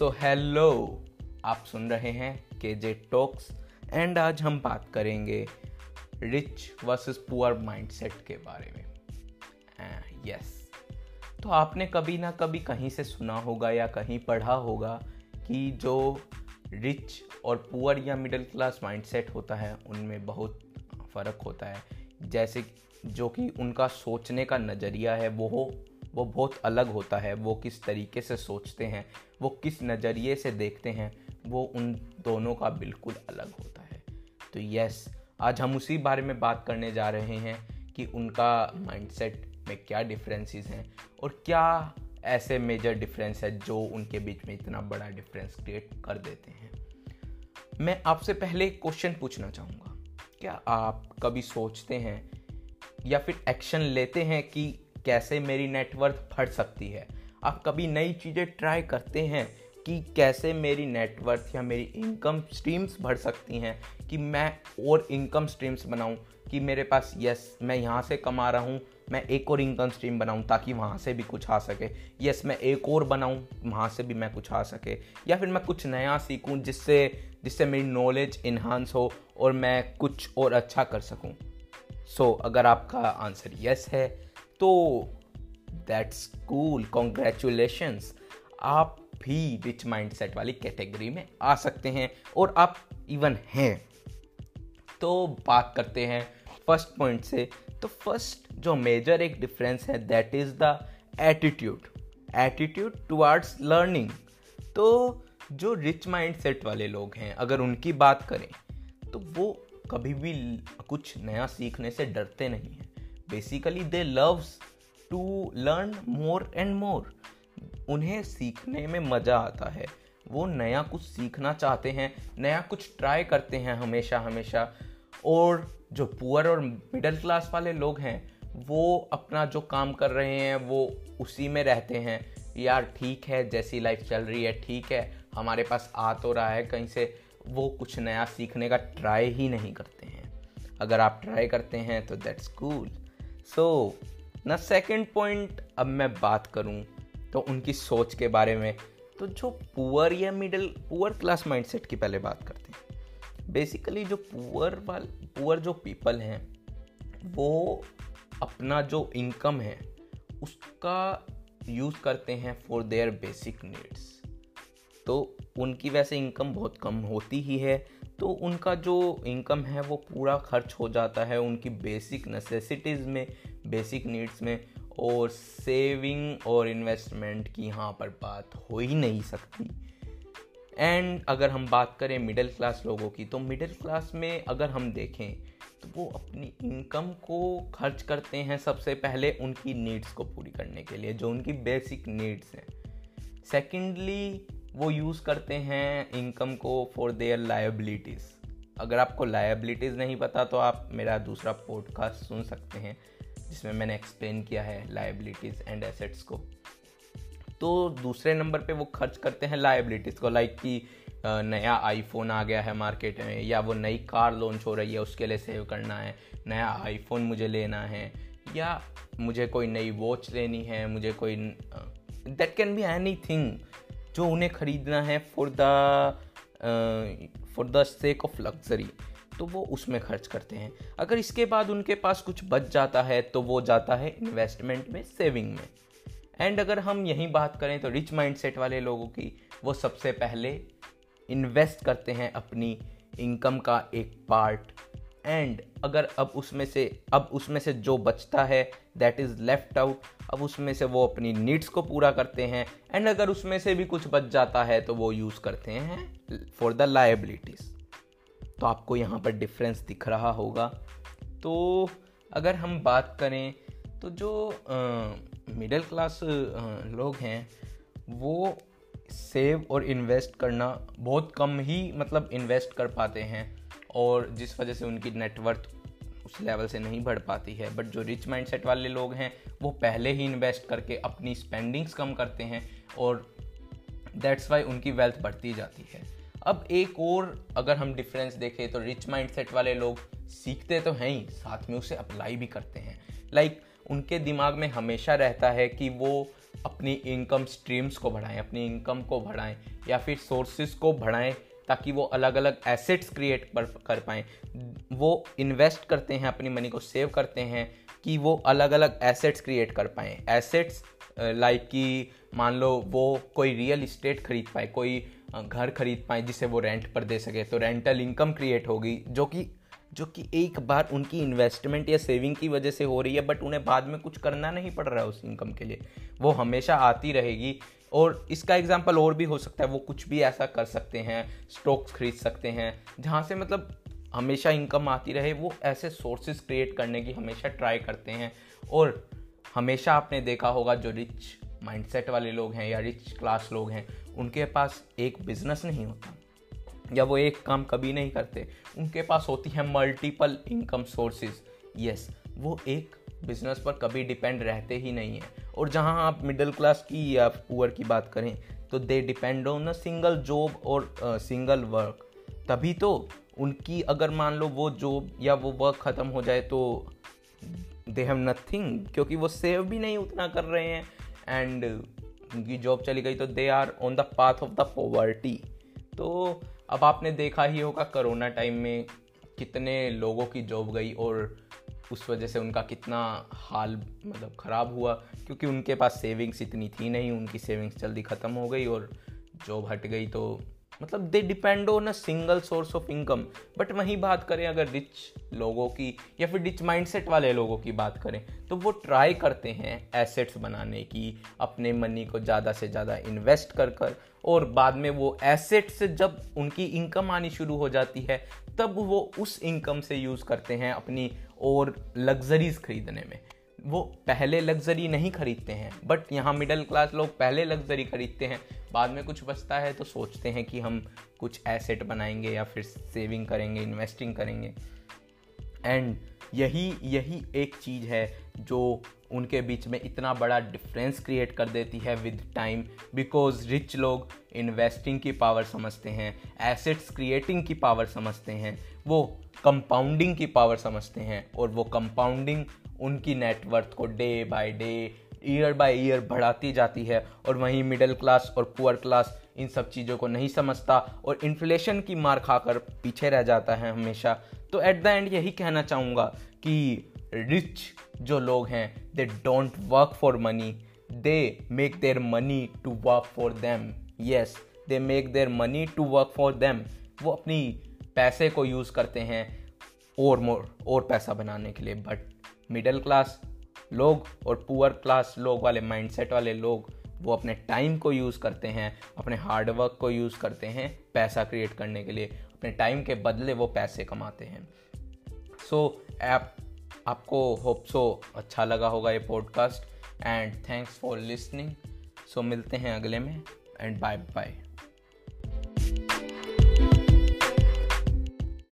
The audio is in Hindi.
सो हेलो आप सुन रहे हैं के जे टॉक्स एंड आज हम बात करेंगे रिच वर्सेस पुअर माइंडसेट के बारे में यस yes. तो आपने कभी ना कभी कहीं से सुना होगा या कहीं पढ़ा होगा कि जो रिच और पुअर या मिडिल क्लास माइंडसेट होता है, उनमें बहुत फ़र्क होता है जैसे जो कि उनका सोचने का नज़रिया है, वो वो बहुत अलग होता है, वो किस तरीके से सोचते हैं, वो किस नज़रिए से देखते हैं, वो उन दोनों का बिल्कुल अलग होता है। तो यस आज हम उसी बारे में बात करने जा रहे हैं कि उनका माइंडसेट में क्या डिफरेंसेस हैं और क्या ऐसे मेजर डिफरेंस है जो उनके बीच में इतना बड़ा डिफरेंस क्रिएट कर देते हैं। मैं आपसे पहले एक क्वेश्चन पूछना चाहूँगा। क्या आप कभी सोचते हैं या फिर एक्शन लेते हैं कि कैसे मेरी नेटवर्थ बढ़ सकती है। आप कभी नई चीज़ें ट्राई करते हैं कि कैसे मेरी नेटवर्थ या मेरी इनकम स्ट्रीम्स बढ़ सकती हैं कि मैं और इनकम स्ट्रीम्स बनाऊँ कि मेरे पास यस मैं यहाँ से कमा रहा हूँ मैं एक और इनकम स्ट्रीम बनाऊँ ताकि वहाँ से भी कुछ आ सके। यस मैं एक और बनाऊँ वहाँ से भी मैं कुछ आ सके। या फिर मैं कुछ नया सीखूं जिससे जिससे मेरी नॉलेज इन्हांस हो और मैं कुछ और अच्छा कर सकूँ। सो so, अगर आपका आंसर यस है तो दैट्स कूल कॉन्ग्रेचुलेशंस आप भी रिच माइंडसेट वाली कैटेगरी में आ सकते हैं और आप इवन हैं। तो बात करते हैं फ़र्स्ट पॉइंट से। तो फ़र्स्ट जो मेजर एक डिफरेंस है that is the attitude attitude towards learning तो जो रिच माइंड सेट वाले लोग हैं, अगर उनकी बात करें तो वो कभी भी कुछ नया सीखने से डरते नहीं हैं। Basically they loves to learn more and more उन्हें सीखने में मज़ा आता है। वो नया कुछ सीखना चाहते हैं, नया कुछ ट्राई करते हैं हमेशा हमेशा। और जो पुअर और मिडिल क्लास वाले लोग हैं, वो अपना जो काम कर रहे हैं, वो उसी में रहते हैं। यार ठीक है, जैसी लाइफ चल रही है, ठीक है, हमारे पास आ तो रहा है, कहीं से वो कुछ नया सीखने का ट्राई ही नहीं करते हैं। अगर आप ट्राई करते हैं तो दैट्स कूल सो न सेकंड पॉइंट अब मैं बात करूँ तो उनकी सोच के बारे में। तो जो पुअर या मिडिल पुअर क्लास माइंडसेट की पहले बात करते हैं। बेसिकली जो पुअर वाल पुअर जो पीपल हैं, वो अपना जो इनकम है, उसका यूज़ करते हैं फॉर देयर बेसिक नीड्स तो उनकी वैसे इनकम बहुत कम होती ही है तो उनका जो इनकम है वो पूरा खर्च हो जाता है उनकी बेसिक नेसेसिटीज़ में बेसिक नीड्स में और सेविंग और इन्वेस्टमेंट की यहाँ पर बात हो ही नहीं सकती। एंड अगर हम बात करें मिडिल क्लास लोगों की तो मिडिल क्लास में अगर हम देखें तो वो अपनी इनकम को खर्च करते हैं सबसे पहले उनकी नीड्स को पूरी करने के लिए, जो उनकी बेसिक नीड्स हैं। सेकेंडली वो यूज़ करते हैं इनकम को फॉर देयर लाइबिलिटीज़ अगर आपको लाइबिलिटीज़ नहीं पता तो आप मेरा दूसरा पॉडकास्ट सुन सकते हैं, जिसमें मैंने एक्सप्लेन किया है लाइबिलिटीज़ एंड एसेट्स को। तो दूसरे नंबर पे वो खर्च करते हैं लाइबिलिटीज़ को लाइक कि नया आईफोन आ गया है मार्केट में, या वो नई कार लॉन्च हो रही है, उसके लिए सेव करना है, नया आईफोन मुझे लेना है, या मुझे कोई नई वॉच लेनी है, मुझे कोई that can be anything जो उन्हें ख़रीदना है for the for the sake of luxury तो वो उसमें खर्च करते हैं। अगर इसके बाद उनके पास कुछ बच जाता है तो वो जाता है इन्वेस्टमेंट में सेविंग में। एंड अगर हम यहीं बात करें तो रिच माइंडसेट वाले लोगों की, वो सबसे पहले इन्वेस्ट करते हैं अपनी इनकम का एक पार्ट एंड अगर अब उसमें से, अब उसमें से जो बचता है दैट इज़ लेफ़्ट आउट अब उसमें से वो अपनी नीड्स को पूरा करते हैं एंड अगर उसमें से भी कुछ बच जाता है तो वो यूज़ करते हैं फॉर द लाइबिलिटीज़ तो आपको यहाँ पर डिफरेंस दिख रहा होगा। तो अगर हम बात करें तो जो मिडिल क्लास लोग हैं, वो सेव और इन्वेस्ट करना बहुत कम ही मतलब इन्वेस्ट कर पाते हैं। और जिस वजह से उनकी नेटवर्थ उस लेवल से नहीं बढ़ पाती है। बट जो रिच माइंडसेट वाले लोग हैं वो पहले ही इन्वेस्ट करके अपनी स्पेंडिंग्स कम करते हैं और दैट्स वाई उनकी वेल्थ बढ़ती जाती है। अब एक और अगर हम डिफरेंस देखें तो रिच माइंडसेट वाले लोग सीखते तो हैं ही साथ में उसे अप्लाई भी करते हैं। लाइक like, उनके दिमाग में हमेशा रहता है कि वो अपनी इनकम स्ट्रीम्स को बढ़ाएँ अपनी इनकम को बढ़ाएँ या फिर सोर्सेज को बढ़ाएँ ताकि वो अलग अलग एसेट्स क्रिएट कर कर पाएँ। वो इन्वेस्ट करते हैं, अपनी मनी को सेव करते हैं कि वो अलग अलग एसेट्स क्रिएट कर पाएँ। एसेट्स लाइक कि मान लो वो कोई रियल इस्टेट खरीद पाए, कोई घर खरीद पाए जिसे वो रेंट पर दे सके तो रेंटल इनकम क्रिएट होगी, जो कि जो कि एक बार उनकी इन्वेस्टमेंट या सेविंग की वजह से हो रही है बट उन्हें बाद में कुछ करना नहीं पड़ रहा है उस इनकम के लिए। वो हमेशा आती रहेगी और इसका एग्ज़ाम्पल और भी हो सकता है, वो कुछ भी ऐसा कर सकते हैं स्टॉक्स खरीद सकते हैं, जहाँ से मतलब हमेशा इनकम आती रहे, वो ऐसे सोर्सेज क्रिएट करने की हमेशा ट्राई करते हैं। और हमेशा आपने देखा होगा, जो रिच माइंडसेट वाले लोग हैं या रिच क्लास लोग हैं, उनके पास एक बिज़नेस नहीं होता। या वो एक काम कभी नहीं करते। उनके पास होती है मल्टीपल इनकम सोर्सेज यस वो एक बिज़नेस पर कभी डिपेंड रहते ही नहीं है। और जहाँ आप मिडिल क्लास की या पुअर की बात करें तो they depend on a single job और सिंगल वर्क तभी तो उनकी अगर मान लो वो जॉब या वो वर्क ख़त्म हो जाए तो दे हैव नथिंग क्योंकि वो सेव भी नहीं उतना कर रहे हैं। एंड उनकी जॉब चली गई तो they are on the path of the poverty तो अब आपने देखा ही होगा कोरोना टाइम में कितने लोगों की जॉब गई और उस वजह से उनका कितना हाल मतलब ख़राब हुआ, क्योंकि उनके पास सेविंग्स इतनी थी नहीं, उनकी सेविंग्स जल्दी ख़त्म हो गई और जॉब हट गई तो मतलब they depend on a single source of income but वहीं बात करें, अगर रिच लोगों की या फिर रिच माइंडसेट वाले लोगों की बात करें तो वो ट्राई करते हैं एसेट्स बनाने की, अपने मनी को ज़्यादा से ज़्यादा इन्वेस्ट कर कर, और बाद में वो एसेट्स जब उनकी इनकम आनी शुरू हो जाती है तब वो उस इनकम से यूज़ करते हैं अपनी और लग्जरीज खरीदने में। वो पहले लग्जरी नहीं खरीदते हैं बट यहाँ मिडिल क्लास लोग पहले लग्जरी खरीदते हैं। बाद में कुछ बचता है तो सोचते हैं कि हम कुछ एसेट बनाएँगे या फिर सेविंग करेंगे इन्वेस्टिंग करेंगे। एंड यही यही एक चीज़ है जो उनके बीच में इतना बड़ा डिफरेंस क्रिएट कर देती है विद टाइम बिकॉज़ रिच लोग इन्वेस्टिंग की पावर समझते हैं एसेट्स क्रिएटिंग की पावर समझते हैं, वो कंपाउंडिंग की पावर समझते हैं, और वो कंपाउंडिंग उनकी नेटवर्थ को day by day year by year बढ़ाती जाती है, और वहीं मिडिल क्लास और पुअर क्लास इन सब चीज़ों को नहीं समझता, और इन्फ्लेशन की मार खाकर पीछे रह जाता है हमेशा। तो एट द एंड यही कहना चाहूँगा कि रिच जो लोग हैं they don't work for money they make their money to work for them yes they make their money to work for them वो अपनी पैसे को यूज़ करते हैं और मोर, और पैसा बनाने के लिए. बट मिडिल क्लास लोग और पुअर क्लास लोग वाले माइंडसेट वाले लोग, वो अपने टाइम को यूज़ करते हैं, अपने हार्डवर्क को यूज़ करते हैं, पैसा क्रिएट करने के लिए. अपने टाइम के बदले वो पैसे कमाते हैं। सो so, आप आपको होप सो अच्छा लगा होगा ये podcast and thanks for listening so मिलते हैं अगले में एंड बाय बाय